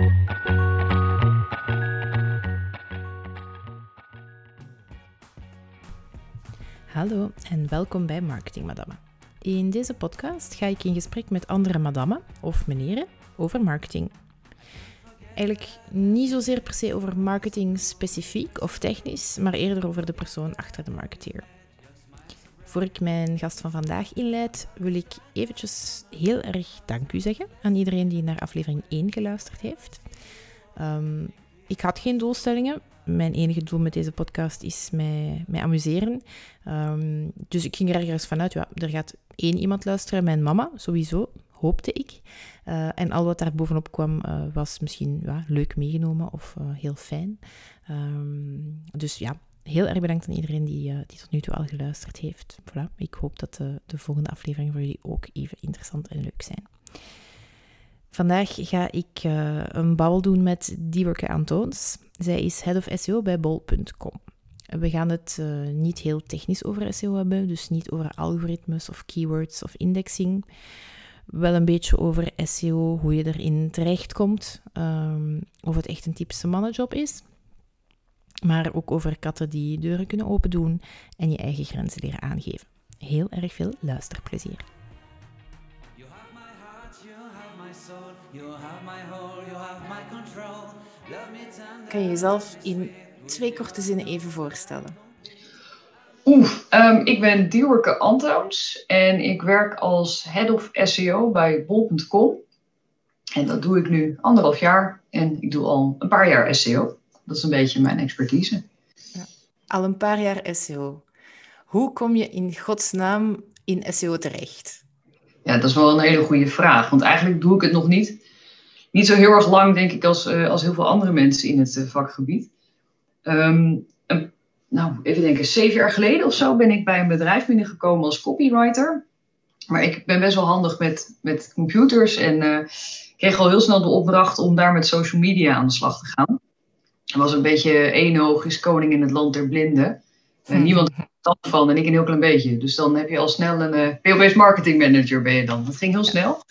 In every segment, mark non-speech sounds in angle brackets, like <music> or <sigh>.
Hallo en welkom bij Marketing Madame. In deze podcast ga ik in gesprek met andere madammen of meneren over marketing. Eigenlijk niet zozeer per se over marketing specifiek of technisch, maar eerder over de persoon achter de marketeer. Voor ik mijn gast van vandaag inleid, wil ik eventjes heel erg dank u zeggen aan iedereen die naar aflevering 1 geluisterd heeft. Ehm, ik had geen doelstellingen. Mijn enige doel met deze podcast is mij, mij amuseren. Ehm, dus ik ging er ergens vanuit, ja, er gaat één iemand luisteren, mijn mama, sowieso, hoopte ik. Uh, en al wat daar bovenop kwam, uh, was misschien ja, leuk meegenomen of uh, heel fijn. Um, dus ja, heel erg bedankt aan iedereen die, die tot nu toe al geluisterd heeft. Voilà, ik hoop dat de, de volgende afleveringen voor jullie ook even interessant en leuk zijn. Vandaag ga ik uh, een babbel doen met Diewerke Antoons. Zij is Head of SEO bij bol.com. We gaan het niet heel technisch over SEO hebben, dus niet over algoritmes of keywords of indexing. Wel een beetje over SEO, hoe je erin terechtkomt, um, of het echt een typische mannenjob is. Maar ook over katten die deuren kunnen open doen en je eigen grenzen leren aangeven. Heel erg veel luisterplezier. Kan je jezelf in twee korte zinnen even voorstellen? Oeh, um, ik ben Diewerke Antoons en ik werk als Head of SEO bij bol.com. En dat doe ik nu anderhalf jaar en ik doe al een paar jaar SEO. Dat is een beetje mijn expertise. Ja, al een paar jaar SEO. Hoe kom je in godsnaam in SEO terecht? Ja, dat is wel een hele goede vraag. Want eigenlijk doe ik het nog niet, niet zo heel erg lang, denk ik, als, uh, als heel veel andere mensen in het uh, vakgebied. Um, een, nou, even denken, zeven jaar geleden of zo ben ik bij een bedrijf binnengekomen als copywriter. Maar ik ben best wel handig met, met computers en uh, kreeg al heel snel de opdracht om daar met social media aan de slag te gaan. Was een beetje één oog is koning in het land der blinden. En niemand stand van en ik een heel klein beetje. Dus dan heb je al snel een uh, PO-based marketing manager ben je dan. Dat ging heel snel.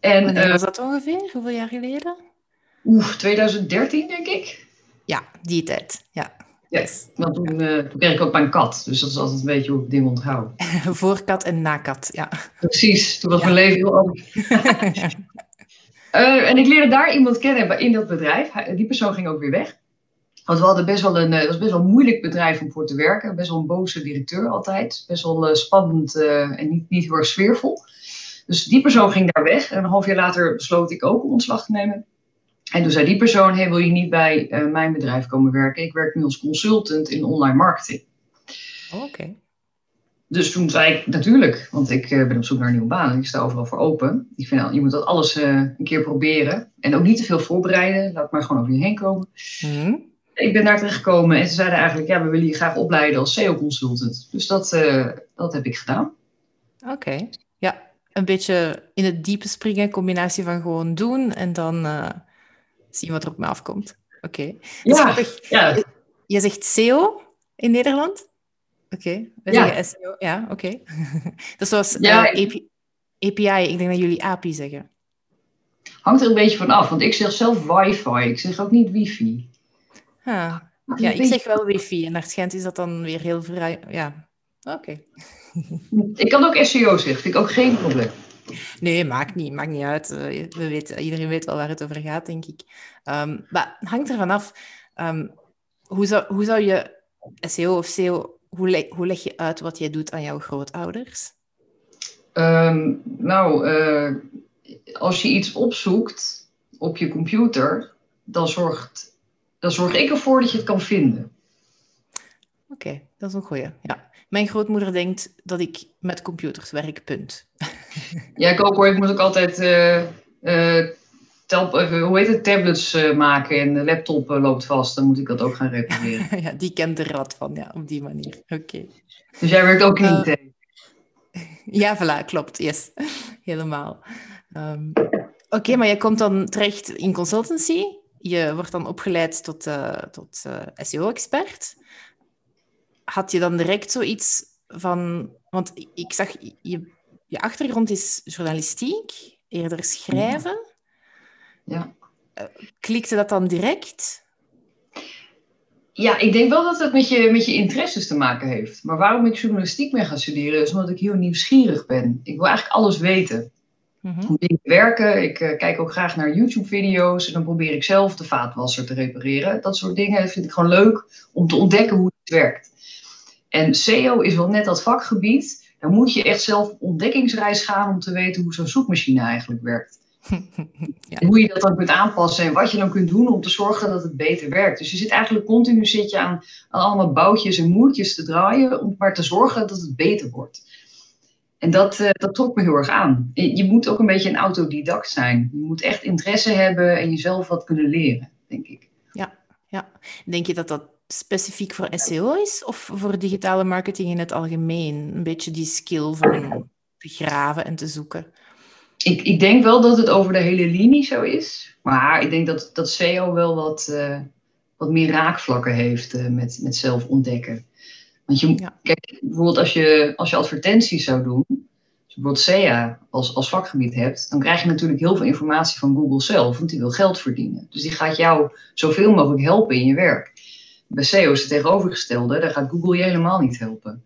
En, Wanneer was dat ongeveer? Hoeveel jaar geleden? Oeh, 2013 denk ik. Ja, die tijd. Ja. Yes. Want toen, uh, toen kreeg ik ook mijn kat. Dus dat is altijd een beetje hoe ik dingen onthoud. <laughs> Voor kat en na kat, ja. Precies. Toen was mijn leven heel anders. <laughs> uh, en ik leerde daar iemand kennen in dat bedrijf. Die persoon ging ook weer weg. Want we hadden best wel een, het was best wel moeilijk bedrijf om voor te werken. Best wel een boze directeur altijd. Best wel uh, spannend en niet, niet heel erg sfeervol. Dus die persoon ging daar weg. En een half jaar later besloot ik ook om ontslag te nemen. En toen zei die persoon, hey, wil je niet bij mijn bedrijf komen werken? Ik werk nu als consultant in online marketing. Oké. Dus toen zei ik, natuurlijk, want ik uh, ben op zoek naar een nieuwe baan en ik sta overal voor open. Ik vind, je moet dat alles uh, een keer proberen. En ook niet te veel voorbereiden, laat maar gewoon over je heen komen. Mm-hmm. Ik ben daar terechtgekomen en ze zeiden eigenlijk, ja, we willen je graag opleiden als SEO-consultant. Dus dat, dat heb ik gedaan. Oké, okay. ja. Een beetje in het diepe springen, combinatie van gewoon doen en dan zien wat er op me afkomt. Oké. Okay. Ja, ja. Je zegt SEO in Nederland? Oké. Okay. We ja. zeggen SEO. Ja, oké. Okay. <laughs> dat is zoals ja, uh, API, API. Ik denk dat jullie API zeggen. Hangt er een beetje van af, want ik zeg zelf wifi. Ik zeg ook niet wifi. Ah. Ja, ik zeg wel wifi en naar schijnt is dat dan weer heel vrij. Ja, oké. <laughs> ik kan ook SEO zeggen, vind ik ook geen probleem. Nee, maakt niet, maakt niet uit. We weten, iedereen weet wel waar het over gaat, denk ik. Um, maar hangt ervan af. Um, hoe, zou, hoe zou je SEO of SEO, hoe, leg, hoe leg je uit wat jij doet aan jouw grootouders? Um, nou, uh, als je iets opzoekt op je computer, dan, zorgt, dan zorg ik ervoor dat je het kan vinden. Oké, okay, dat is een goeie. Ja. Mijn grootmoeder denkt dat ik met computers werk, punt. <laughs> Ja, ik ook hoor. Ik moet ook altijd uh, uh, tel, hoe heet het, tablets uh, maken en de laptop loopt vast. Dan moet ik dat ook gaan repareren. <laughs> ja, die kent de rat van, ja, op die manier. Oké. Okay. Dus jij werkt ook in IT? <laughs> ja, voilà, klopt. Yes, <laughs> helemaal. Um, Oké, okay, maar je komt dan terecht in consultancy. Je wordt dan opgeleid tot, tot SEO-expert had je dan direct zoiets van... Want ik zag, je, je achtergrond is journalistiek, eerder schrijven. Ja. Klikte dat dan direct? Ja, ik denk wel dat het met je, met je interesses te maken heeft. Maar waarom ik journalistiek ben gaan studeren, is omdat ik heel nieuwsgierig ben. Ik wil eigenlijk alles weten. Mhm. Hoe dingen werken. Ik eh, kijk ook graag naar YouTube-video's en dan probeer ik zelf de vaatwasser te repareren. Dat soort dingen vind ik gewoon leuk om te ontdekken hoe het werkt. En SEO is wel net dat vakgebied. Dan moet je echt zelf op ontdekkingsreis gaan om te weten hoe zo'n zoekmachine eigenlijk werkt. <laughs> Ja. Hoe je dat dan kunt aanpassen en wat je dan kunt doen om te zorgen dat het beter werkt. Dus je zit eigenlijk continu zit je aan, aan allemaal boutjes en moertjes te draaien om maar te zorgen dat het beter wordt. En dat, eh, dat trok me heel erg aan. Je, moet ook een beetje een autodidact zijn. Je moet echt interesse hebben en jezelf wat kunnen leren, denk ik. Ja. Denk je dat dat specifiek voor SEO is of voor digitale marketing in het algemeen? Een beetje die skill van te graven en te zoeken. Ik, ik denk wel dat het over de hele linie zo is. Maar ik denk dat, dat SEO wel wat, eh, wat meer raakvlakken heeft eh, met, met zelf ontdekken. Want je, Ja. kijk, bijvoorbeeld als je, als je advertenties zou doen, als je bijvoorbeeld SEA als, als vakgebied hebt, dan krijg je natuurlijk heel veel informatie van Google zelf, want die wil geld verdienen. Dus die gaat jou zoveel mogelijk helpen in je werk. Bij SEO is het tegenovergestelde, daar gaat Google je helemaal niet helpen.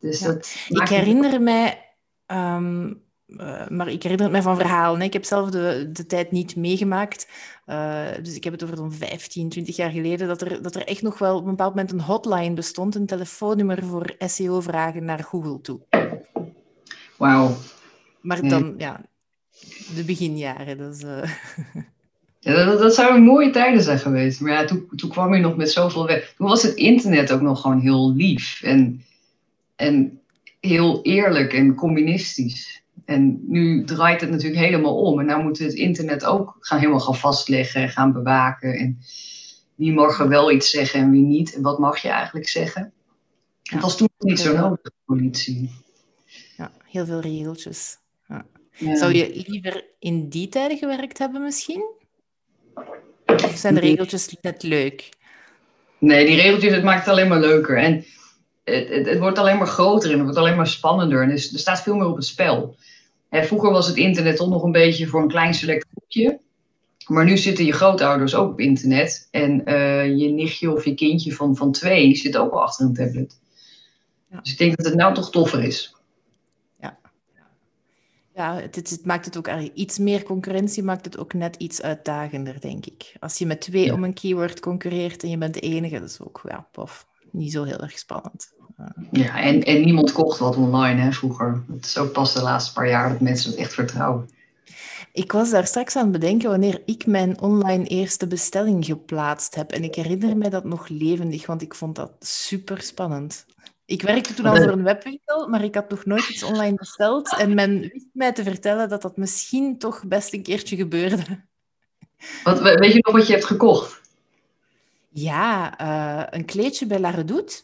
Dus Ja. dat Ik herinner mij, ehm, eh, maar ik herinner het mij van verhalen. hè. Ik heb zelf de, de tijd niet meegemaakt. Eh, dus ik heb het over zo'n 15, 20 jaar geleden, dat er, dat er echt nog wel op een bepaald moment een hotline bestond, een telefoonnummer voor SEO-vragen naar Google toe. Wauw. Maar dan, ja, de beginjaren. Dus, eh, <laughs> Ja, dat, dat zouden mooie tijden zijn geweest. Maar ja, toen, toen kwam je nog met zoveel weg. Toen was het internet ook nog gewoon heel lief. En, en heel eerlijk en communistisch. En nu draait het natuurlijk helemaal om. En nou moeten we het internet ook gaan helemaal gaan vastleggen en gaan bewaken. En wie mag er wel iets zeggen en wie niet. En wat mag je eigenlijk zeggen. Het was toen niet zo nodig, politie. ja, heel veel regeltjes. Ja. Zou je liever in die tijden gewerkt hebben misschien? Of zijn de regeltjes net leuk? Nee, die regeltjes, het maakt het alleen maar leuker. En het, het, het wordt alleen maar groter en het wordt alleen maar spannender. En er, er staat veel meer op het spel. Hè, vroeger was het internet toch nog een beetje voor een klein select groepje. Maar nu zitten je grootouders ook op internet. En eh, je nichtje of je kindje van, van twee zit ook al achter een tablet. Ja. Dus ik denk dat het nou toch toffer is. Ja, het, het, het maakt het ook iets meer concurrentie, maakt het ook net iets uitdagender, denk ik. Als je met twee Ja. om een keyword concurreert en je bent de enige, dat is ook ja, pof, niet zo heel erg spannend. Ja, en, en niemand kocht wat online hè, vroeger. Het is ook pas de laatste paar jaar dat mensen het echt vertrouwen. Ik was daar straks aan het bedenken wanneer ik mijn online eerste bestelling geplaatst heb. En ik herinner mij dat nog levendig, want ik vond dat super spannend. Ik werkte toen al voor een webwinkel, maar ik had nog nooit iets online besteld. En men wist mij te vertellen dat dat misschien toch best een keertje gebeurde. Wat, weet je nog wat je hebt gekocht? Ja, eh, een kleedje bij La Redoute.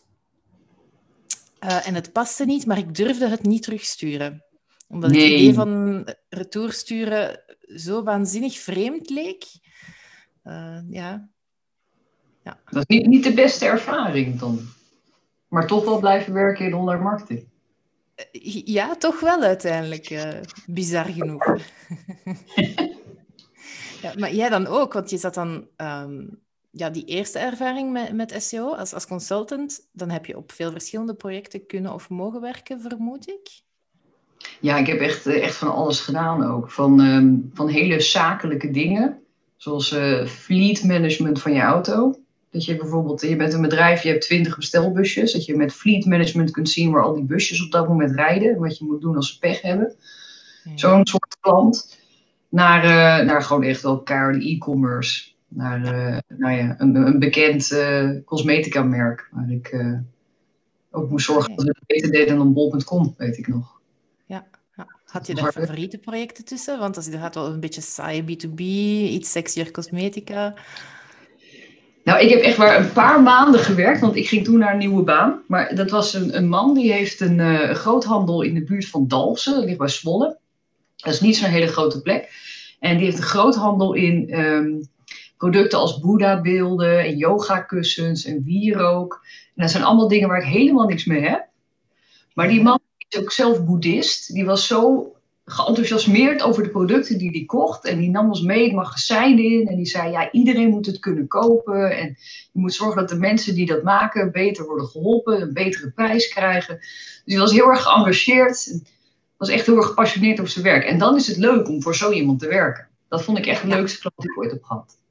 Eh, en het paste niet, maar ik durfde het niet terugsturen. Omdat het idee van retour sturen zo waanzinnig vreemd leek. Eh, ja. Dat is niet, niet de beste ervaring dan. Maar toch wel blijven werken in online marketing. ja, toch wel uiteindelijk. eh, bizar genoeg. <laughs> ja, maar jij dan ook, want je zat dan... ehm, ja, die eerste ervaring met, met SEO als, als consultant, dan heb je op veel verschillende projecten kunnen of mogen werken, vermoed ik. Ja, ik heb echt, eh, echt van alles gedaan ook. Van, ehm, van hele zakelijke dingen, zoals eh, fleet management van je auto. Dat je bijvoorbeeld, je bent een bedrijf, je hebt 20 bestelbusjes. Dat je met fleet management kunt zien waar al die busjes op dat moment rijden. En wat je moet doen als ze pech hebben. Zo'n soort klant. Naar, eh, naar gewoon echt wel keiharde e-commerce. Naar eh, nou ja, een, een bekend eh, cosmetica merk. Waar ik eh, ook moest zorgen dat we het beter deden dan bol.com, weet ik nog. Ja. Had je daar favoriete projecten tussen? Want als je gaat wel een beetje saai B2B, iets sexier cosmetica. Nou, ik heb echt maar een paar maanden gewerkt, want ik ging toen naar een nieuwe baan. Maar dat was een, een man die heeft een groothandel in de buurt van Dalfsen, dat ligt bij Zwolle. Dat is niet zo'n hele grote plek. En die heeft een groothandel in ehm, producten als Boeddha-beelden en yoga-kussens en wierook. En dat zijn allemaal dingen waar ik helemaal niks mee heb. Maar die man is ook zelf boeddhist. Die was zo geenthousiasmeerd over de producten die hij kocht. En die nam ons mee het magazijn in. En die zei, ja, iedereen moet het kunnen kopen. En je moet zorgen dat de mensen die dat maken beter worden geholpen. Een betere prijs krijgen. Dus hij was heel erg geëngageerd. Was echt heel erg gepassioneerd over zijn werk. En dan is het leuk om voor zo iemand te werken. Dat vond ik echt de leukste klant die ik ooit heb gehad.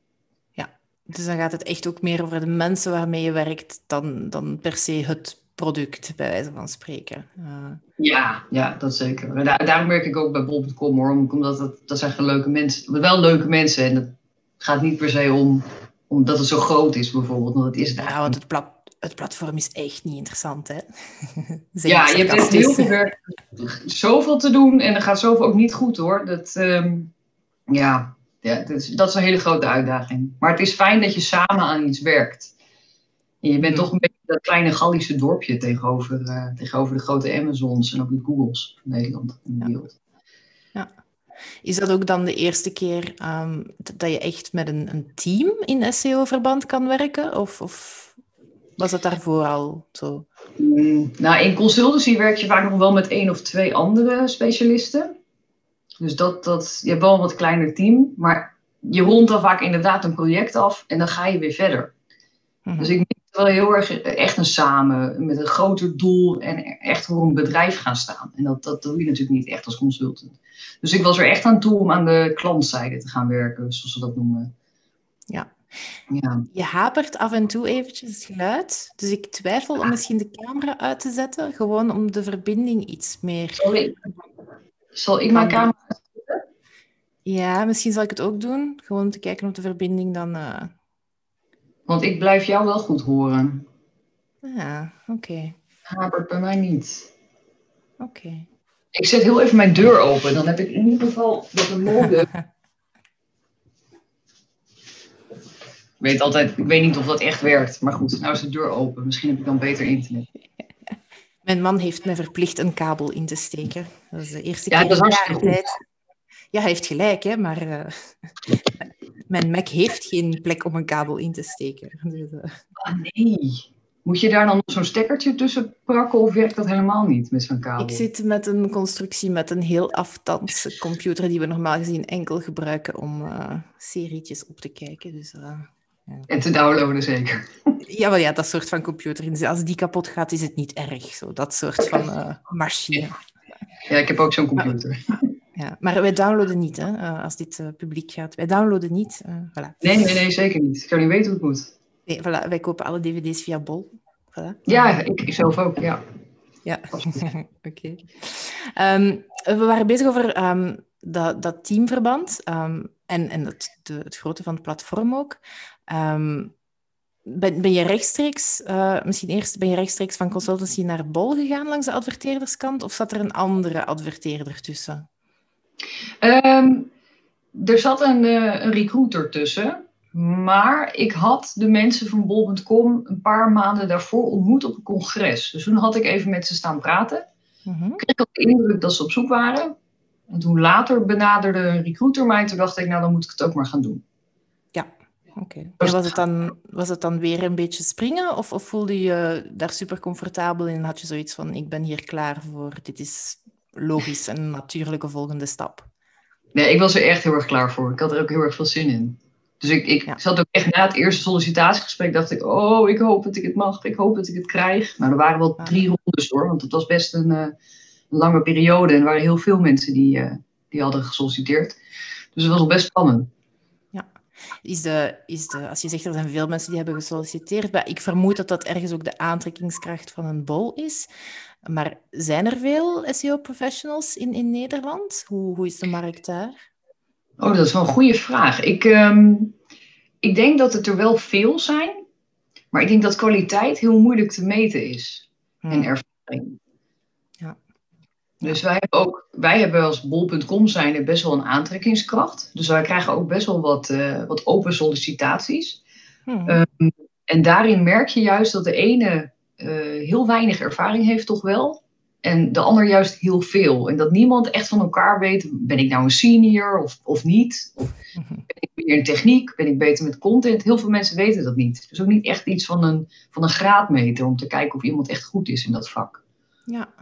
Dus dan gaat het echt ook meer over de mensen waarmee je werkt dan, dan per se het product, bij wijze van spreken. Uh... Ja, ja, dat zeker. Daar, daarom werk ik ook bij bol.com hoor, omdat dat, dat zijn leuke mensen. Wel leuke mensen en het gaat niet per se om omdat het zo groot is bijvoorbeeld, want het is Ja, want het, plat, het platform is echt niet interessant, hè? <laughs> ja, je hebt echt heel veel werk, zoveel te doen en er gaat zoveel ook niet goed hoor. Dat, um, ja, ja dat, is, dat is een hele grote uitdaging. Maar het is fijn dat je samen aan iets werkt. En je bent toch een beetje dat kleine Gallische dorpje tegenover, uh, tegenover de grote Amazons en ook de Googles van Nederland en de wereld. Ja. Is dat ook dan de eerste keer um, dat je echt met een, een team in SEO-verband kan werken? Of, of, was dat daarvoor al zo? Mm, nou, in consultancy werk je vaak nog wel met één of twee andere specialisten. Dus dat, dat, je hebt wel een wat kleiner team, maar je rondt dan vaak inderdaad een project af en dan ga je weer verder. Mhm. Dus ik wel heel erg echt een samen, met een groter doel en echt voor een bedrijf gaan staan. En dat, dat doe je natuurlijk niet echt als consultant. Dus ik was er echt aan toe om aan de klantzijde te gaan werken, zoals ze dat noemen. Ja. ja. Je hapert af en toe eventjes het geluid. Dus ik twijfel om misschien de camera uit te zetten, gewoon om de verbinding iets meer... Sorry. Zal ik mijn camera? Ja, misschien zal ik het ook doen. Gewoon om te kijken of de verbinding dan... Uh want ik blijf jou wel goed horen. Ja, oké. Okay. Hapert bij mij niet. Oké. Ik zet heel even mijn deur open. Dan heb ik in ieder geval dat een mode. <laughs> ik weet altijd, ik weet niet of dat echt werkt. Maar goed, nou is de deur open. Misschien heb ik dan beter internet. Mijn man heeft me verplicht een kabel in te steken. Dat is de eerste ja, keer dat is in tijd. Ja, hij heeft gelijk, hè, maar uh, <laughs> mijn Mac heeft geen plek om een kabel in te steken. Dus, uh... ah, nee. Moet je daar dan zo'n stekkertje tussen prakken of werkt dat helemaal niet met zo'n kabel? Ik zit met een constructie met een heel afstands computer die we normaal gezien enkel gebruiken om uh, serietjes op te kijken. Dus, ja. En te downloaden zeker. <laughs> Ja, wel ja, dat soort van computer. Dus als die kapot gaat, is het niet erg. Zo, dat soort van <laughs> machine. Ja, ik heb ook zo'n computer ja. Maar wij downloaden niet, hè, eh, als dit uh, publiek gaat. Wij downloaden niet. Uh, voilà. Nee, nee, nee, zeker niet. Ik kan niet weten hoe het moet. Nee, voilà. Wij kopen alle dvd's via Bol. Voilà. Ja, ik zelf ook, ja. Ja, <laughs> oké. Okay. Um, we waren bezig over um, dat, dat teamverband um, en, en het, de, het grootte van het platform ook. Ben, ben, je rechtstreeks, uh, misschien eerst, ben je rechtstreeks van consultancy naar Bol gegaan langs de adverteerderskant? Of zat er een andere adverteerder tussen? Um, er zat een, uh, een recruiter tussen. Maar ik had de mensen van bol.com een paar maanden daarvoor ontmoet op een congres. Dus toen had ik even met ze staan praten. Mm -hmm. Kreeg ook de indruk dat ze op zoek waren. En toen later benaderde een recruiter mij. Toen dacht ik, nou dan moet ik het ook maar gaan doen. Ja, oké. Okay. Was, het dan, was het dan weer een beetje springen? Of, of voelde je daar super comfortabel in? Had je zoiets van, ik ben hier klaar voor, dit is logisch en natuurlijke volgende stap. Nee, ik was er echt heel erg klaar voor. Ik had er ook heel erg veel zin in. Dus ik, ik zat ook echt na het eerste sollicitatiegesprek, dacht ik, oh, ik hoop dat ik het mag, ik hoop dat ik het krijg. Nou, er waren wel drie rondes hoor, want het was best een, uh, een lange periode en er waren heel veel mensen die, uh, die hadden gesolliciteerd. Dus het was al best spannend. Ja, is de, is de, als je zegt er zijn veel mensen die hebben gesolliciteerd, ik vermoed dat dat ergens ook de aantrekkingskracht van een bol is. Maar zijn er veel SEO-professionals in, in Nederland? Hoe, hoe is de markt daar? Oh, dat is wel een goede vraag. Ik, um, ik denk dat het er wel veel zijn, maar ik denk dat kwaliteit heel moeilijk te meten is. Hmm. En ervaring. Ja. Dus wij hebben ook, wij hebben als bol.com zijn best wel een aantrekkingskracht. Dus wij krijgen ook best wel wat, uh, wat open sollicitaties. Hmm. Um, en daarin merk je juist dat de ene heel weinig ervaring heeft, toch wel. En de ander juist heel veel. En dat niemand echt van elkaar weet, ben ik nou een senior of, of niet? Of ben ik meer in techniek? Ben ik beter met content? Heel veel mensen weten dat niet. Dus ook niet echt iets van een, van een graadmeter om te kijken of iemand echt goed is in dat vak. Ja,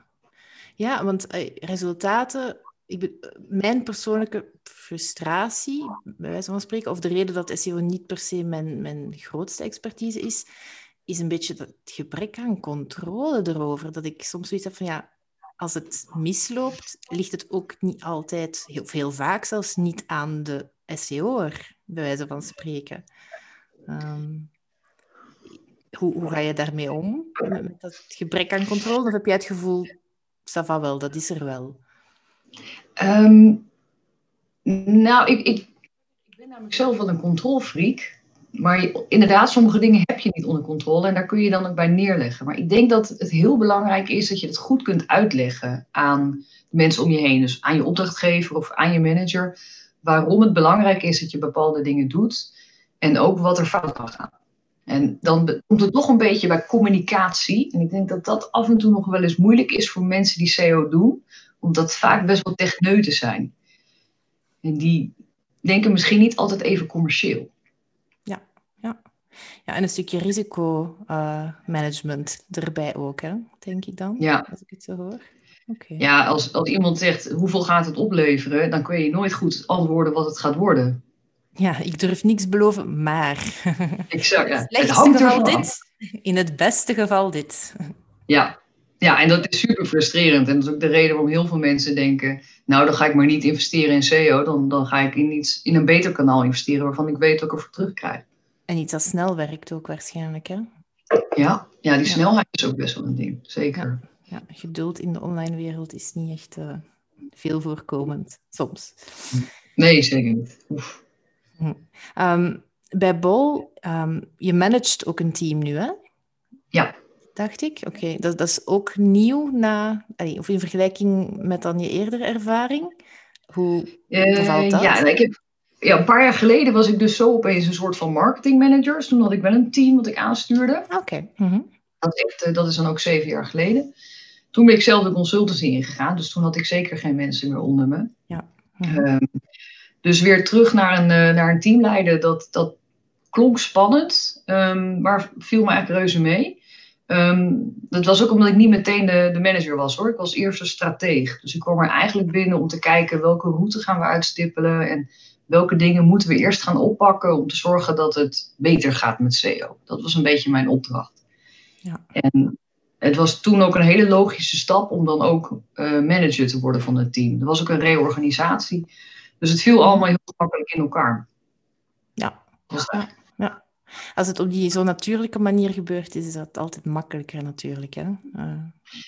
ja want uh, resultaten ik, mijn persoonlijke frustratie, bij wijze van spreken, of de reden dat SEO niet per se mijn, mijn grootste expertise is, is een beetje het gebrek aan controle erover. Dat ik soms zoiets heb van, ja, als het misloopt, ligt het ook niet altijd, heel, heel vaak zelfs, niet aan de SEO'er, bij wijze van spreken. Ehm, hoe, hoe ga je daarmee om, met, dat gebrek aan controle? Of heb jij het gevoel, ça va wel, dat is er wel? Ehm, nou, ik, ik, ik ben namelijk zelf wel een controlfreak. Maar inderdaad, sommige dingen heb je niet onder controle en daar kun je dan ook bij neerleggen. Maar ik denk dat het heel belangrijk is dat je het goed kunt uitleggen aan de mensen om je heen. Dus aan je opdrachtgever of aan je manager. Waarom het belangrijk is dat je bepaalde dingen doet en ook wat er fout kan gaan. En dan komt het toch een beetje bij communicatie. En ik denk dat dat af en toe nog wel eens moeilijk is voor mensen die SEO doen, omdat vaak best wel techneuten zijn. En die denken misschien niet altijd even commercieel. Ja, en een stukje risicomanagement uh, erbij ook, hè? denk ik dan, ja. als ik het zo hoor. Okay. Ja, als, als iemand zegt hoeveel gaat het opleveren, dan kun je nooit goed antwoorden wat het gaat worden. Ja, ik durf niks beloven, maar. <laughs> Exact. Ja. In het slechtste geval dit, in het beste geval dit. Ja. ja, en dat is super frustrerend. En dat is ook de reden waarom heel veel mensen denken: Nou, dan ga ik maar niet investeren in SEO. Dan, dan ga ik in, iets, in een beter kanaal investeren waarvan ik weet dat ik ervoor terugkrijg. En iets dat snel werkt ook waarschijnlijk, hè? Ja, ja die snelheid is ook best wel een ding. Zeker. Ja, ja geduld in de online wereld is niet echt uh, veel voorkomend, soms. Nee, zeker niet. Oef. Um, bij Bol, um, je managt ook een team nu, hè? Ja. Dacht ik. Oké, dat, dat, is ook nieuw na, of in vergelijking met dan je eerdere ervaring. Hoe bevalt dat? Ja, ik heb, ja, een paar jaar geleden was ik dus zo opeens een soort van marketingmanager. Dus toen had ik wel een team dat ik aanstuurde. Oké. Mhm. dat, is echt, dat is dan ook zeven jaar geleden. Toen ben ik zelf de consultancy ingegaan. Dus toen had ik zeker geen mensen meer onder me. Ja. Mm dus weer terug naar een, uh, naar een teamleider, dat, dat klonk spannend, um, maar viel me eigenlijk reuze mee. Um, dat was ook omdat ik niet meteen de, de manager was hoor. Ik was eerst een strateeg. Dus ik kwam er eigenlijk binnen om te kijken welke route gaan we uitstippelen en welke dingen moeten we eerst gaan oppakken om te zorgen dat het beter gaat met SEO. Dat was een beetje mijn opdracht. Ja. En het was toen ook een hele logische stap om dan ook uh, manager te worden van het team. Er was ook een reorganisatie. Dus het viel allemaal heel gemakkelijk in elkaar. Ja. ja. ja. Als het op die zo natuurlijke manier gebeurt, is dat altijd makkelijker natuurlijk. Hè? Uh,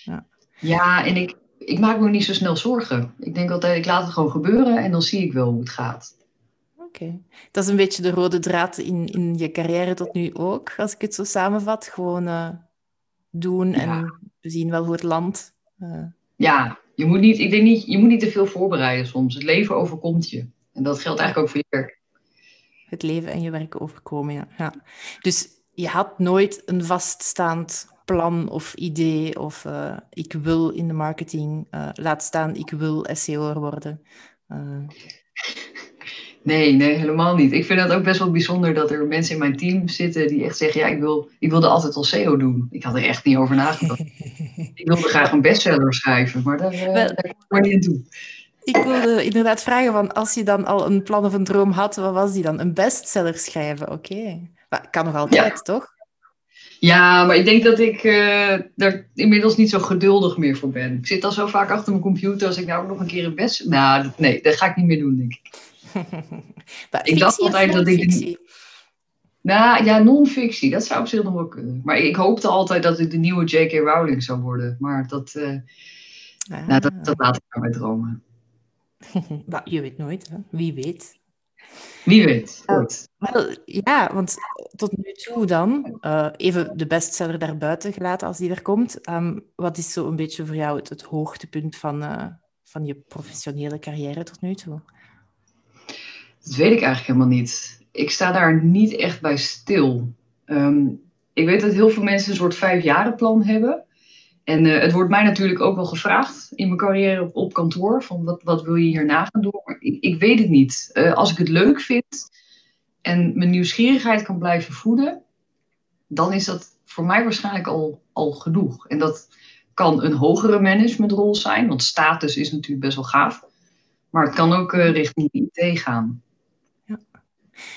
ja. ja, en ik, ik maak me niet zo snel zorgen. Ik denk altijd, ik laat het gewoon gebeuren en dan zie ik wel hoe het gaat. Oké. Okay. Dat is een beetje de rode draad in, in je carrière tot nu ook, als ik het zo samenvat. Gewoon uh, doen ja. en we zien wel hoe het landt. Uh. Ja, je moet niet, ik denk niet, je moet niet te veel voorbereiden soms. Het leven overkomt je. En dat geldt eigenlijk ook voor je werk. Het leven en je werk overkomen, ja. ja. Dus je had nooit een vaststaand plan of idee of uh, ik wil in de marketing, uh, laat staan ik wil SEO'er worden. Uh. Nee, nee, helemaal niet. Ik vind het ook best wel bijzonder dat er mensen in mijn team zitten die echt zeggen, ja, ik, wil, ik wilde altijd al SEO doen. Ik had er echt niet over nagedacht. <laughs> ik wilde graag een bestseller schrijven, maar daar, Wel, daar kom ik maar niet aan toe. Ik wilde inderdaad vragen, van als je dan al een plan of een droom had, wat was die dan? Een bestseller schrijven, oké. Okay. Maar kan nog altijd, ja. toch? Ja, maar ik denk dat ik uh, daar inmiddels niet zo geduldig meer voor ben. Ik zit al zo vaak achter mijn computer als ik nou ook nog een keer een best... Nou, nee, dat ga ik niet meer doen, denk ik. <laughs> ik dacht altijd dat ik. Nou ja, non-fictie, dat zou op zich nog wel kunnen. Maar ik hoopte altijd dat ik de nieuwe J.K. Rowling zou worden. Maar dat, uh, ah. nou, dat, dat laat ik aan mij dromen. <laughs> je weet nooit, hè? wie weet. Wie weet. Uh, wel, ja, want tot nu toe dan, uh, even de bestseller daarbuiten gelaten als die er komt. Um, wat is zo een beetje voor jou het, het hoogtepunt van, van je professionele carrière tot nu toe? Dat weet ik eigenlijk helemaal niet. Ik sta daar niet echt bij stil. Um, ik weet dat heel veel mensen een soort vijfjarenplan hebben. En uh, het wordt mij natuurlijk ook wel gevraagd in mijn carrière op, kantoor. Van wat, wat wil je hierna gaan doen? Ik, ik weet het niet. Uh, als ik het leuk vind en mijn nieuwsgierigheid kan blijven voeden, dan is dat voor mij waarschijnlijk al, al genoeg. En dat kan een hogere managementrol zijn, want status is natuurlijk best wel gaaf. Maar het kan ook richting IT gaan.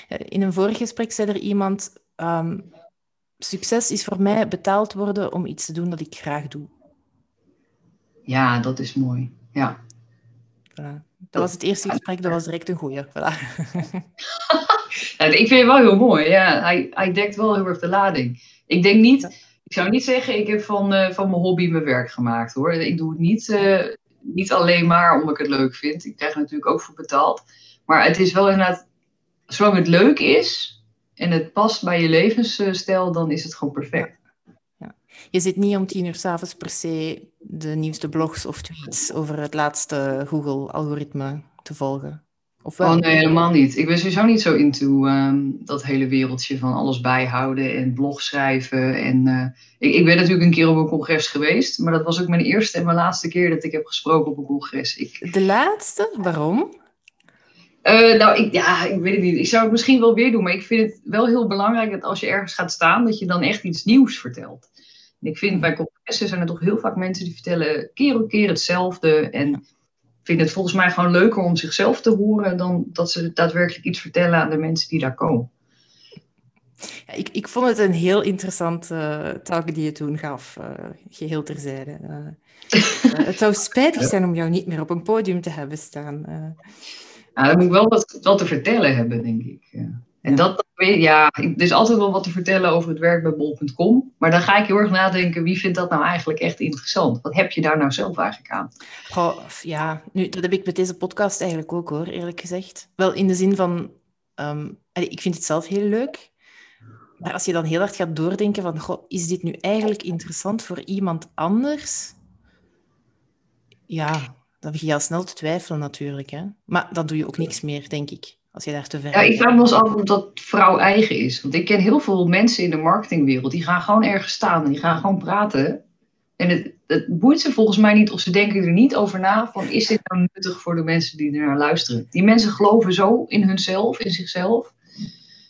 Ja. In een vorig gesprek zei er iemand: ehm, Succes is voor mij betaald worden om iets te doen dat ik graag doe. Ja, dat is mooi. Ja. Dat was het eerste gesprek, dat was direct een goeie. Voilà. <laughs> ik vind het wel heel mooi. Ja, hij, hij dekt wel heel erg de lading. Ik denk niet, ik zou niet zeggen, ik heb van, uh, van mijn hobby mijn werk gemaakt hoor. Ik doe het niet, uh, niet alleen maar omdat ik het leuk vind. Ik krijg er natuurlijk ook voor betaald. Maar het is wel inderdaad, zolang het leuk is en het past bij je levensstijl, dan is het gewoon perfect. Ja. Je zit niet om tien uur s'avonds per se de nieuwste blogs of tweets over het laatste Google-algoritme te volgen. Of wel? Oh nee, helemaal niet. Ik ben sowieso niet zo into um, dat hele wereldje van alles bijhouden en blog schrijven. En, uh, ik, ik ben natuurlijk een keer op een congres geweest, maar dat was ook mijn eerste en mijn laatste keer dat ik heb gesproken op een congres. Ik... De laatste? Waarom? Uh, nou, ik, ja, ik weet het niet. Ik zou het misschien wel weer doen, maar ik vind het wel heel belangrijk dat als je ergens gaat staan, dat je dan echt iets nieuws vertelt. En ik vind bij congressen zijn er toch heel vaak mensen die vertellen keer op keer hetzelfde. En vind het volgens mij gewoon leuker om zichzelf te horen dan dat ze daadwerkelijk iets vertellen aan de mensen die daar komen. Ja, ik, ik vond het een heel interessante uh, talk die je toen gaf, uh, geheel terzijde. Uh, <laughs> het zou spijtig zijn om jou niet meer op een podium te hebben staan. Ja, dan moet ik wel wat, wat te vertellen hebben, denk ik. Ja. En dat, ja, er is altijd wel wat te vertellen over het werk bij bol.com. Maar dan ga ik heel erg nadenken, wie vindt dat nou eigenlijk echt interessant? Wat heb je daar nou zelf eigenlijk aan? Goh, ja, nu, dat heb ik met deze podcast eigenlijk ook hoor, eerlijk gezegd. Wel in de zin van, um, ik vind het zelf heel leuk. Maar als je dan heel hard gaat doordenken van, goh, is dit nu eigenlijk interessant voor iemand anders? Ja, dan begin je al snel te twijfelen natuurlijk. Hè? Maar dan doe je ook niks meer, denk ik. Als je daar te ver Ja, ik vraag me eens af of dat vrouw eigen is. Want ik ken heel veel mensen in de marketingwereld. Die gaan gewoon ergens staan en die gaan gewoon praten. En het, het boeit ze volgens mij niet of ze denken er niet over na van is dit nou nuttig voor de mensen die er naar luisteren. Die mensen geloven zo in hunzelf, in zichzelf.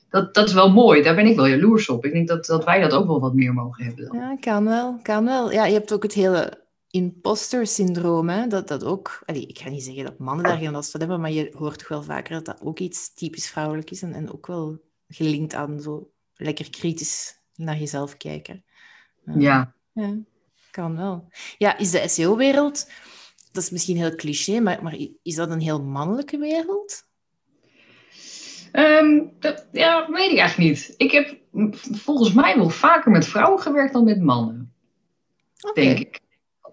Dat, dat is wel mooi, daar ben ik wel jaloers op. Ik denk dat, dat wij dat ook wel wat meer mogen hebben. Dan. Ja, kan wel, kan wel. Ja, je hebt ook het hele imposter syndroom, hè, dat dat ook... ik ga niet zeggen dat mannen daar geen last van hebben, maar je hoort toch wel vaker dat dat ook iets typisch vrouwelijk is en, en ook wel gelinkt aan zo lekker kritisch naar jezelf kijken. ja. ja. Kan wel. Ja, is de SEO-wereld, dat is misschien heel cliché, maar, maar is dat een heel mannelijke wereld? Um, dat, ja, weet ik eigenlijk niet. Ik heb volgens mij wel vaker met vrouwen gewerkt dan met mannen. Okay. Denk ik.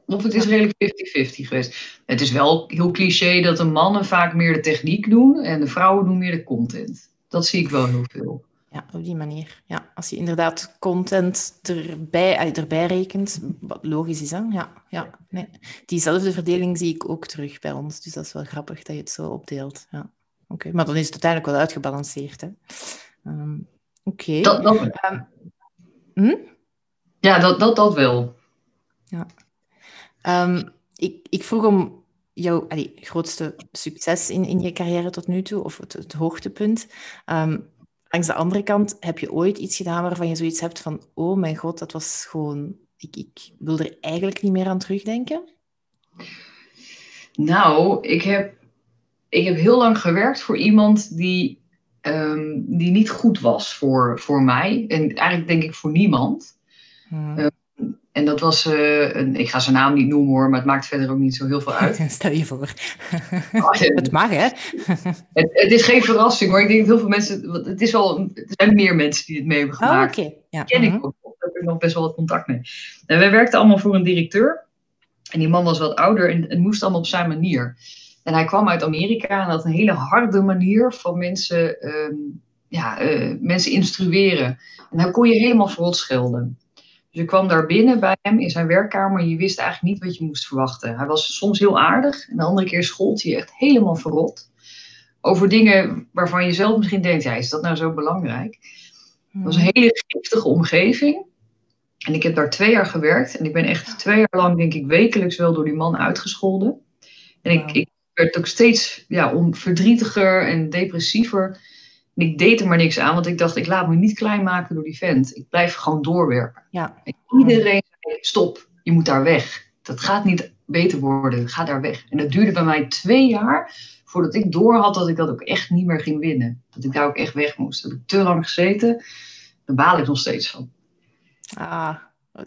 Of het is redelijk 50-50 geweest. Het is wel heel cliché dat de mannen vaak meer de techniek doen en de vrouwen doen meer de content. Dat zie ik wel heel veel. Ja, op die manier. Ja, als je inderdaad content erbij, eh, erbij rekent, wat logisch is, hè? Ja, ja nee. Diezelfde verdeling zie ik ook terug bij ons. Dus dat is wel grappig dat je het zo opdeelt. Ja. Oké, maar dan is het uiteindelijk wel uitgebalanceerd. Hè? Um, Oké. Dat, dat... Um, hm? Ja, dat, dat, dat wel. Ja. Um, ik, ik vroeg om jouw allee, grootste succes in, in je carrière tot nu toe, of het, het hoogtepunt. Um, langs de andere kant, heb je ooit iets gedaan waarvan je zoiets hebt van, oh mijn god, dat was gewoon, ik, ik wil er eigenlijk niet meer aan terugdenken? Nou, ik heb, ik heb heel lang gewerkt voor iemand die, um, die niet goed was voor, voor mij. En eigenlijk denk ik voor niemand. Hmm. En dat was, uh, een, ik ga zijn naam niet noemen hoor, maar het maakt verder ook niet zo heel veel uit. <laughs> Stel je voor. Oh, <laughs> het mag hè? <laughs> het, het, is geen verrassing hoor. Ik denk dat heel veel mensen, het is wel, er zijn meer mensen die het mee hebben gemaakt. Oh, oké. Ja. ken ik mhm. ook. Daar heb ik nog best wel wat contact mee. En wij werkten allemaal voor een directeur. En die man was wat ouder en het moest allemaal op zijn manier. En hij kwam uit Amerika en had een hele harde manier van mensen, um, ja, uh, mensen instrueren. En dan kon je helemaal verrot schelden. Dus je kwam daar binnen bij hem in zijn werkkamer en je wist eigenlijk niet wat je moest verwachten. Hij was soms heel aardig en de andere keer schold hij je echt helemaal verrot. Over dingen waarvan je zelf misschien denkt, ja, is dat nou zo belangrijk? Het was een hmm. hele giftige omgeving. En ik heb daar twee jaar gewerkt. En ik ben echt twee jaar lang, denk ik, wekelijks wel door die man uitgescholden. En ik, ik werd ook steeds ja, om verdrietiger en depressiever. En ik deed er maar niks aan, want ik dacht, ik laat me niet klein maken door die vent. Ik blijf gewoon doorwerken. Ja. En iedereen zei, stop, je moet daar weg. Dat gaat niet beter worden, ga daar weg. En dat duurde bij mij twee jaar voordat ik door had dat ik dat ook echt niet meer ging winnen. Dat ik daar ook echt weg moest. Dat heb ik te lang gezeten. Daar baal ik nog steeds van. Ah,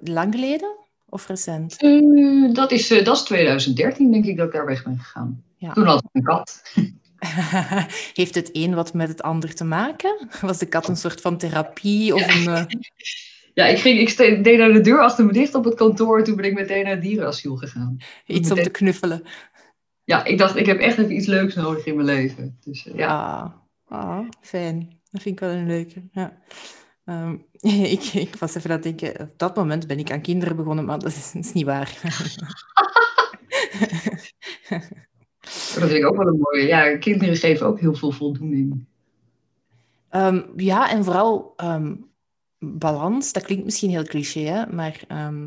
lang geleden of recent? Uh, dat, is, uh, dat is 2013, denk ik, dat ik daar weg ben gegaan. Ja. Toen had ik een kat. <laughs> Heeft het een wat met het ander te maken? Was de kat een soort van therapie? Of een, uh... <laughs> Ja, ik, ging, ik deed naar de deur achter me dicht op het kantoor. Toen ben ik meteen naar het dierenasiel gegaan. Iets om te knuffelen. Ja, ik dacht, ik heb echt even iets leuks nodig in mijn leven. Dus, ja. Ah, ah, fijn. Dat vind ik wel een leuke. Ja. Um, <laughs> ik, ik, was even aan het denken, op dat moment ben ik aan kinderen begonnen, maar dat is, dat is niet waar. Dat vind ik ook wel een mooie. Ja, kinderen geven ook heel veel voldoening. Um, ja, en vooral um, balans. Dat klinkt misschien heel cliché, hè? maar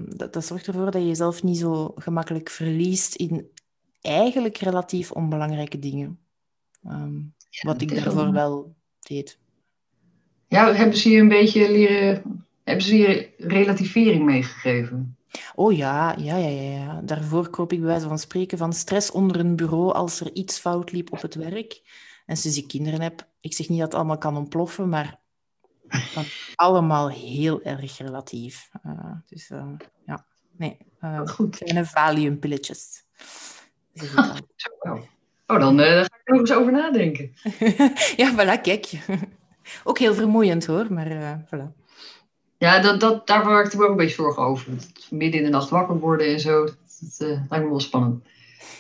dat, dat zorgt ervoor dat je jezelf niet zo gemakkelijk verliest in eigenlijk relatief onbelangrijke dingen. wat ik daarvoor wel deed. Ja, hebben ze je een beetje leren, hebben ze je relativering meegegeven? Oh ja, ja, ja, ja. Daarvoor koop ik bij wijze van spreken van stress onder een bureau als er iets fout liep op het werk. En sinds ik kinderen heb, ik zeg niet dat het allemaal kan ontploffen, maar dan allemaal heel erg relatief. Uh, dus uh, ja, nee. Uh, Goed. Kleine valiumpilletjes. <laughs> Oh, dan ga ik er nog eens over nadenken. <laughs> ja, voilà, kijk. Ook heel vermoeiend hoor, maar voilà. Ja, dat, dat, daar maakte ik me ook een beetje zorgen over. Midden in de nacht wakker worden en zo, dat, dat uh, lijkt me wel spannend.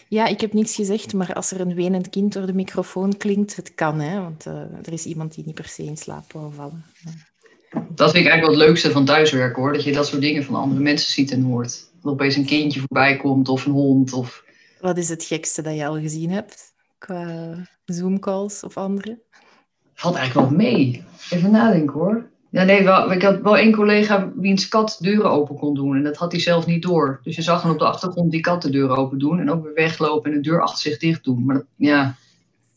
Ja, ik heb niets gezegd, maar als er een wenend kind door de microfoon klinkt, het kan, hè? Want uh, er is iemand die niet per se in slaap wil vallen. Dat vind ik eigenlijk wel het leukste van thuiswerken, hoor. Dat je dat soort dingen van andere mensen ziet en hoort. Dat opeens een kindje voorbij komt of een hond. Of... Wat is het gekste dat je al gezien hebt qua Zoom-calls of andere? valt eigenlijk wel mee. Even nadenken hoor. Ja, nee, wel, ik had wel één collega wiens kat deuren open kon doen. En dat had hij zelf niet door. Dus je zag hem op de achtergrond die kat de deur open doen. En ook weer weglopen en de deur achter zich dicht doen. Maar dat, ja,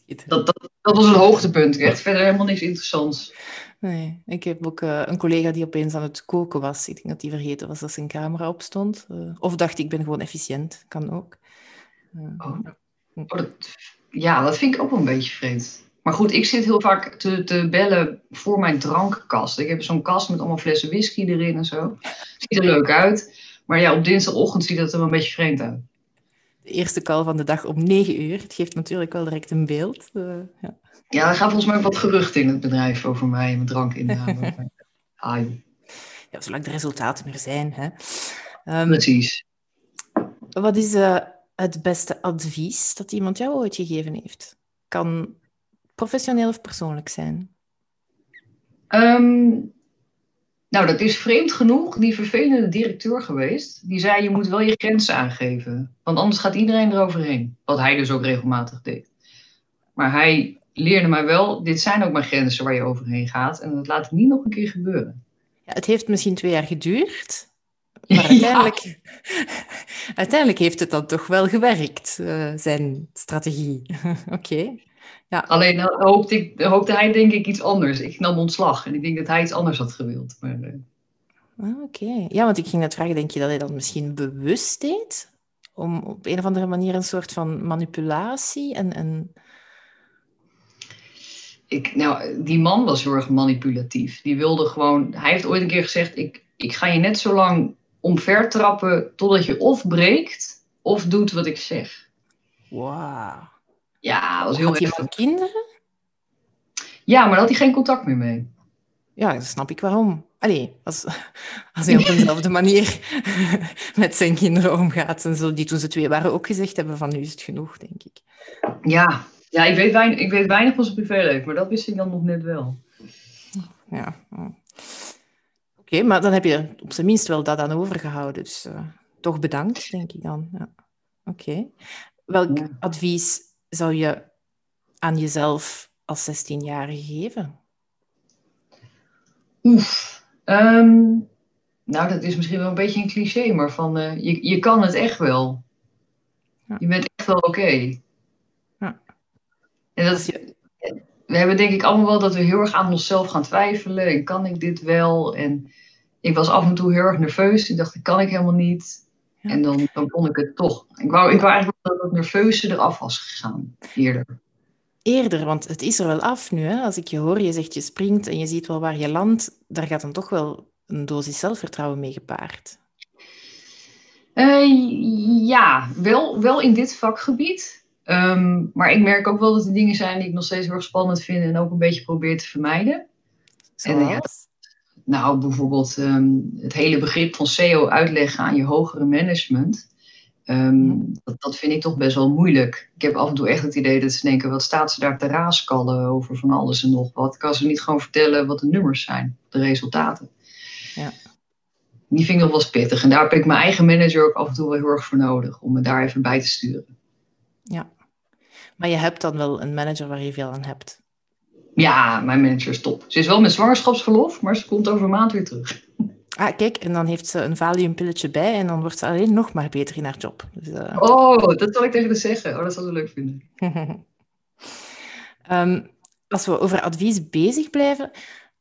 dat, dat, dat was een hoogtepunt. Echt verder helemaal niks interessants. Nee, ik heb ook uh, een collega die opeens aan het koken was. Ik denk dat hij vergeten was dat zijn camera op stond. Uh, of dacht ik ben gewoon efficiënt. Kan ook. Uh, oh. oh dat, ja, dat vind ik ook wel een beetje vreemd. Maar goed, ik zit heel vaak te, te bellen voor mijn drankkast. Ik heb zo'n kast met allemaal flessen whisky erin en zo. Ziet er leuk uit. Maar ja, op dinsdagochtend ziet dat er wel een beetje vreemd uit. De eerste call van de dag om 9 uur. Het geeft natuurlijk wel direct een beeld. Uh, ja. ja, er gaat volgens mij wat geruchten in het bedrijf over mij en mijn drankinname. <laughs> Ai. Ja, zolang de resultaten er zijn. Hè. Um, Precies. Wat is uh, het beste advies dat iemand jou ooit gegeven heeft? Kan professioneel of persoonlijk zijn? Um, nou, dat is vreemd genoeg die vervelende directeur geweest. Die zei, je moet wel je grenzen aangeven. Want anders gaat iedereen eroverheen. Wat hij dus ook regelmatig deed. Maar hij leerde mij wel, dit zijn ook mijn grenzen waar je overheen gaat. En dat laat ik niet nog een keer gebeuren. Ja, het heeft misschien twee jaar geduurd. <laughs> Maar uiteindelijk, uiteindelijk heeft het dan toch wel gewerkt, uh, zijn strategie. <laughs> Oké. Ja. Alleen uh, hoopte, ik, hoopte hij denk ik iets anders. Ik nam ontslag en ik denk dat hij iets anders had gewild. Maar, uh... ah, Oké. Ja, want ik ging net vragen, denk je dat hij dat misschien bewust deed? Om op een of andere manier een soort van manipulatie en... en... Ik, nou, die man was heel erg manipulatief. Die wilde gewoon... Hij heeft ooit een keer gezegd, ik, ik ga je net zo lang omver trappen totdat je of breekt of doet wat ik zeg. Wauw. Ja, dat was heel Had hij van kinderen? Ja, maar daar had hij geen contact meer mee. Ja, dat snap ik waarom. Allee, als, als hij op dezelfde <laughs> manier met zijn kinderen omgaat. En zo, die toen ze twee waren ook gezegd hebben van nu is het genoeg, denk ik. Ja, ja ik, weet weinig, ik weet weinig van zijn privéleven, maar dat wist ik dan nog net wel. Ja. Oké, maar dan heb je op zijn minst wel dat aan overgehouden. Dus uh, toch bedankt, denk ik dan. Ja. Oké. Welk advies zou je aan jezelf als 16-jarige geven? Oef. Um, nou, dat is misschien wel een beetje een cliché, maar van uh, je, je kan het echt wel. Ja. Je bent echt wel oké. Okay. Ja. En dat, we hebben denk ik allemaal wel dat we heel erg aan onszelf gaan twijfelen. En kan ik dit wel? En ik was af en toe heel erg nerveus. Ik dacht, dat kan ik helemaal niet. En dan, dan kon ik het toch. Ik wou, ik wou eigenlijk dat het nerveuze eraf was gegaan eerder. eerder? Want het is er wel af nu. Hè? Als ik je hoor, je zegt je springt en je ziet wel waar je landt, daar gaat dan toch wel een dosis zelfvertrouwen mee gepaard. Uh, ja, wel, wel in dit vakgebied. Um, maar ik merk ook wel dat er dingen zijn die ik nog steeds heel erg spannend vind en ook een beetje probeer te vermijden. Zoals? En, ja, nou, bijvoorbeeld um, het hele begrip van SEO uitleggen aan je hogere management. Um, dat, dat, vind ik toch best wel moeilijk. Ik heb af en toe echt het idee dat ze denken: wat staat ze daar te raaskallen over van alles en nog wat? Kan ze niet gewoon vertellen wat de nummers zijn, de resultaten? Ja. Die vind ik nog wel eens pittig. En daar heb ik mijn eigen manager ook af en toe wel heel erg voor nodig om me daar even bij te sturen. Ja, maar je hebt dan wel een manager waar je veel aan hebt. Ja, mijn manager is top. Ze is wel met zwangerschapsverlof, maar ze komt over een maand weer terug. <laughs> Ah, kijk, en dan heeft ze een valiumpilletje bij en dan wordt ze alleen nog maar beter in haar job. Dus, uh... Oh, dat zal ik tegen haar zeggen. Oh, dat zal ze leuk vinden. um, <laughs> als we over advies bezig blijven,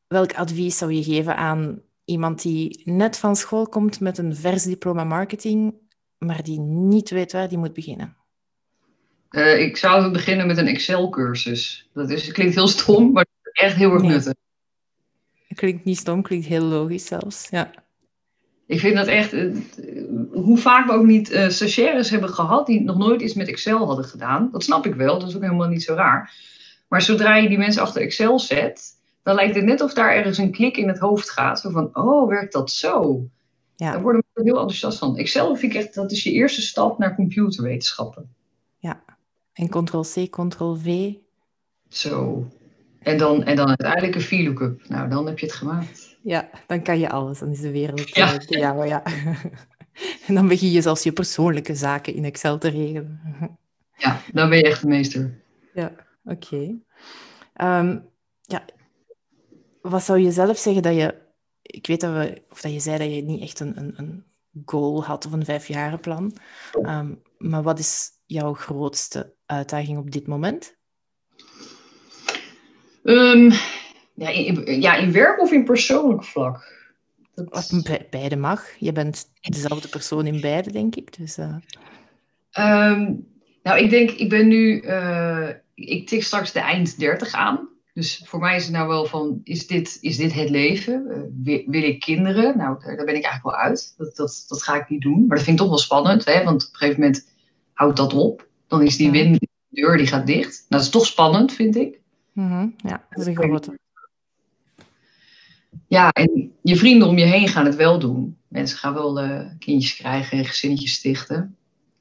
welk advies zou je geven aan iemand die net van school komt met een vers diploma marketing, maar die niet weet waar die moet beginnen? Uh, ik zou beginnen met een Excel-cursus. Dat is, klinkt heel stom, maar echt heel erg nuttig. Klinkt niet stom, klinkt heel logisch zelfs. Ja. Ik vind dat echt, uh, hoe vaak we ook niet uh, stagiaires hebben gehad die nog nooit iets met Excel hadden gedaan. Dat snap ik wel, dat is ook helemaal niet zo raar. Maar zodra je die mensen achter Excel zet, dan lijkt het net of daar ergens een klik in het hoofd gaat. Zo van, oh, werkt dat zo? Ja. Daar worden we heel enthousiast van. Excel vind ik echt, dat is je eerste stap naar computerwetenschappen. En ctrl-c, ctrl-v. Zo. En dan, en dan uiteindelijk een VLOOKUP. Nou, dan heb je het gemaakt. Ja, dan kan je alles. Dan is de wereld ja. Uh, ja, ja. <laughs> en dan begin je zelfs je persoonlijke zaken in Excel te regelen. <laughs> ja, dan ben je echt de meester. Ja, oké. Okay. Um, ja, wat zou je zelf zeggen dat je... Ik weet dat, we, of dat je zei dat je niet echt een, een, een goal had of een vijfjarenplan. Um, maar wat is jouw grootste uitdaging op dit moment? Um, ja, in, ja, in werk of in persoonlijk vlak? Dat... Be beide mag. Je bent dezelfde persoon in beide, denk ik. Dus, uh... um, nou, ik denk, ik ben nu, uh, ik tik straks de eind 30 aan. Dus voor mij is het nou wel van, is dit, is dit het leven? Uh, wil, wil, ik kinderen? Nou, daar ben ik eigenlijk wel uit. Dat, dat, dat ga ik niet doen. Maar dat vind ik toch wel spannend, hè? want op een gegeven moment houdt dat op. Dan is die win, deur die gaat dicht. Nou, dat is toch spannend, vind ik. Mm -hmm. Ja, dat is grote. Ja, en je vrienden om je heen gaan het wel doen. Mensen gaan wel uh, kindjes krijgen en gezinnetjes stichten.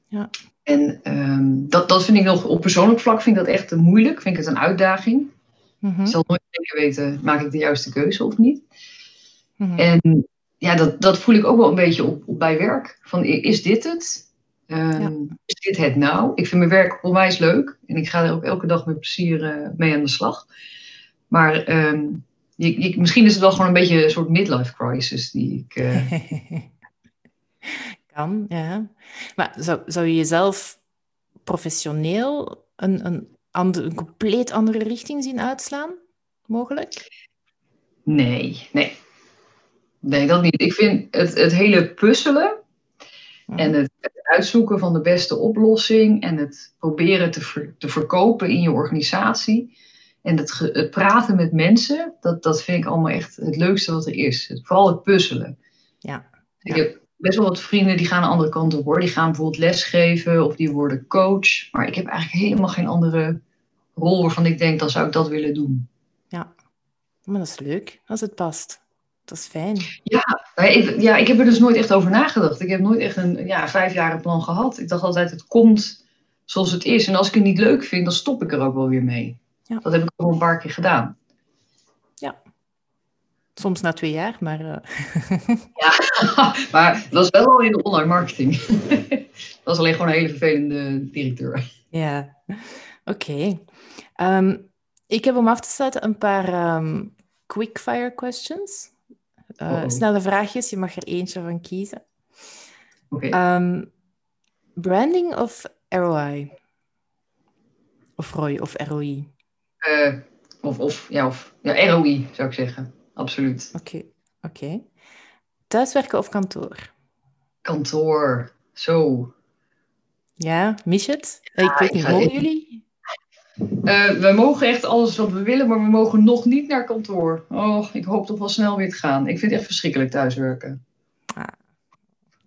Ja. En um, dat, dat vind ik nog op persoonlijk vlak vind ik dat echt moeilijk. Vind ik het een uitdaging. Mm -hmm. Ik zal nooit zeker weten, maak ik de juiste keuze of niet. Mm -hmm. En ja, dat, dat voel ik ook wel een beetje op, op bij werk. Van, is dit het? Um, ja. Is dit het nou? Ik vind mijn werk onwijs leuk. En ik ga er ook elke dag met plezier uh, mee aan de slag. Maar um, je, je, misschien is het wel gewoon een beetje een soort midlife crisis die ik... Uh... <laughs> kan, ja. Maar zou, zou je jezelf professioneel een, een, ander, een compleet andere richting zien uitslaan? Mogelijk? Nee, nee. Nee, dat niet. Ik vind het, het hele puzzelen en het, het, uitzoeken van de beste oplossing en het proberen te, ver, te verkopen in je organisatie en het, het, praten met mensen, dat, dat vind ik allemaal echt het leukste wat er is. Vooral het puzzelen. Ja. Ik heb best wel wat vrienden die gaan een andere kant op hoor. Die gaan bijvoorbeeld lesgeven of die worden coach. Maar ik heb eigenlijk helemaal geen andere rol waarvan ik denk, dan zou ik dat willen doen. Ja, maar dat is leuk als het past. Dat is fijn. Ja, ik, ja, ik heb er dus nooit echt over nagedacht. Ik heb nooit echt een ja, vijfjaren plan gehad. Ik dacht altijd, het komt zoals het is. En als ik het niet leuk vind, dan stop ik er ook wel weer mee. Ja. Dat heb ik al een paar keer gedaan. Ja. Soms na twee jaar, maar... Uh... <laughs> ja, <laughs> maar dat was wel al in de online marketing. <laughs> dat was alleen gewoon een hele vervelende directeur. Ja, oké. Okay. Um, ik heb om af te sluiten een paar um, quickfire questions. Uh, snelle vraagjes, je mag er eentje van kiezen. Okay. Um, branding of ROI? Of ROI of ROI? Uh, of, of, ja, of ja, ROI zou ik zeggen. Absoluut. Oké, okay. oké. Okay. Thuiswerken of kantoor? Kantoor, zo. Ja, mis je het? Ja, ik weet niet, horen jullie? Uh, we mogen echt alles wat we willen, maar we mogen nog niet naar kantoor. Oh, ik hoop toch wel snel weer te gaan. Ik vind het echt verschrikkelijk thuiswerken. Ah.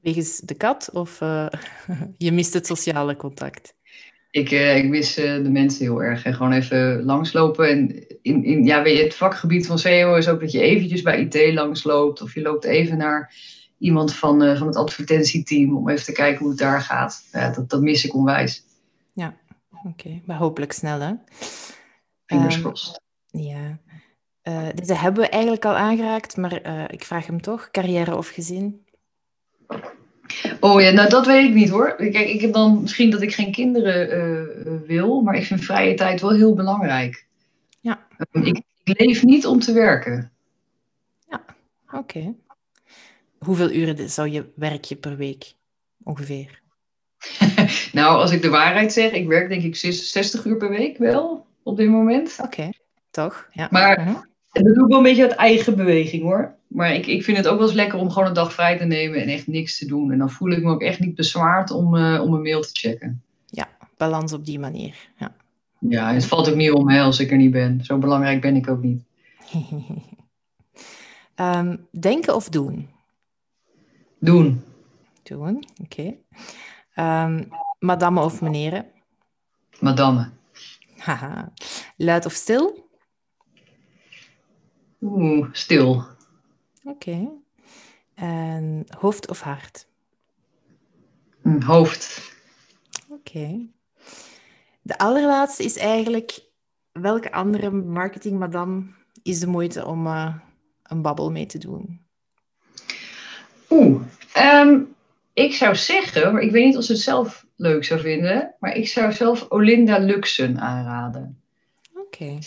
Wegens de kat of uh, <laughs> je mist het sociale contact? Ik, uh, ik mis de mensen heel erg. En gewoon even langslopen. En in, in, ja, weet je, het vakgebied van SEO is ook dat je eventjes bij IT langsloopt. Of je loopt even naar iemand van, van het advertentieteam om even te kijken hoe het daar gaat. Ja, dat, dat mis ik onwijs. Ja, oké. Maar hopelijk snel, hè? Fingers um, crossed. Ja. Uh, deze hebben we eigenlijk al aangeraakt, maar uh, ik vraag hem toch. Carrière of gezin? Oh ja, nou dat weet ik niet hoor. Kijk, ik heb dan misschien dat ik geen kinderen uh, wil, maar ik vind vrije tijd wel heel belangrijk. Ja. Um, ik, ik, leef niet om te werken. Ja, oké. Okay. Hoeveel uren zou je werk per week ongeveer? <laughs> nou, als ik de waarheid zeg, ik werk denk ik 60 uur per week wel op dit moment. Oké, okay. toch? Ja. Maar uh -huh. dat doe ik wel een beetje uit eigen beweging hoor. Maar ik, ik vind het ook wel eens lekker om gewoon een dag vrij te nemen en echt niks te doen. En dan voel ik me ook echt niet bezwaard om, uh, om een mail te checken. Ja, balans op die manier. Ja, ja het valt ook niet om hè, als ik er niet ben. Zo belangrijk ben ik ook niet. um, <laughs> denken of doen? Doen. Doen, oké. Okay. Um, madame of meneer? Madame. Haha. Luid of stil? Oeh, stil. Oké. Okay. En hoofd of hart? Hm, hoofd. Oké. Okay. De allerlaatste is eigenlijk... Welke andere marketing madame is de moeite om uh, een babbel mee te doen? Oeh, um, ik zou zeggen, maar ik weet niet of ze het zelf leuk zou vinden, maar ik zou zelf Olinda Luxen aanraden. Oké. Okay.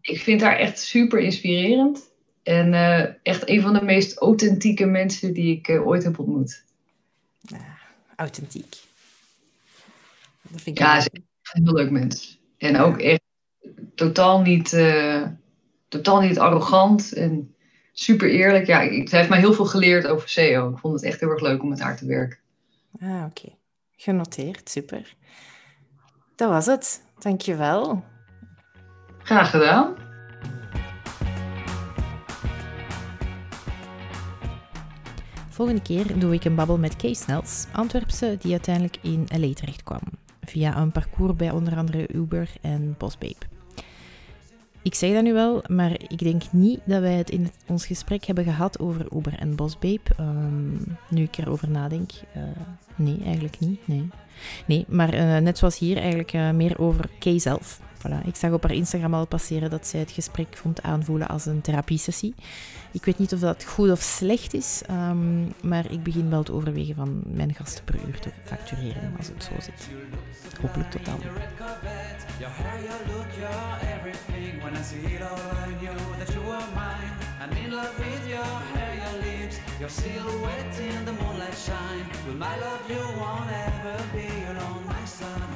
Ik vind haar echt super inspirerend en uh, echt een van de meest authentieke mensen die ik uh, ooit heb ontmoet. Ja, authentiek. Dat vind ik ja, ze is een heel leuk mens. En ook echt totaal niet, uh, totaal niet arrogant en super eerlijk. Ja, ik, zij heeft mij heel veel geleerd over SEO. Ik vond het echt heel erg leuk om met haar te werken. Ah, oké. Okay. Genoteerd, super. Dat was het. Dankjewel. Graag gedaan. Volgende keer doe ik een babbel met Kees Snels, Antwerpse, die uiteindelijk in LA terecht kwam. Via een parcours bij onder andere Uber en Postbabe. Ik zeg dat nu wel, maar ik denk niet dat wij het in ons gesprek hebben gehad over Uber en Bosbabe. Um, nu ik erover nadenk. Uh, nee, eigenlijk niet. Nee, nee maar uh, net zoals hier eigenlijk uh, meer over Kay zelf. Voilà. Ik zag op haar Instagram al passeren dat zij het gesprek vond aanvoelen als een therapiesessie. Ik weet niet of dat goed of slecht is, um, maar ik begin wel te overwegen van mijn gasten per uur te factureren, als het zo zit. Hopelijk tot dan. When I see it all, I knew that you were mine. I'm in love with your hair, your lips, your silhouette in the moonlight shine. With my love, you won't ever be alone, my summer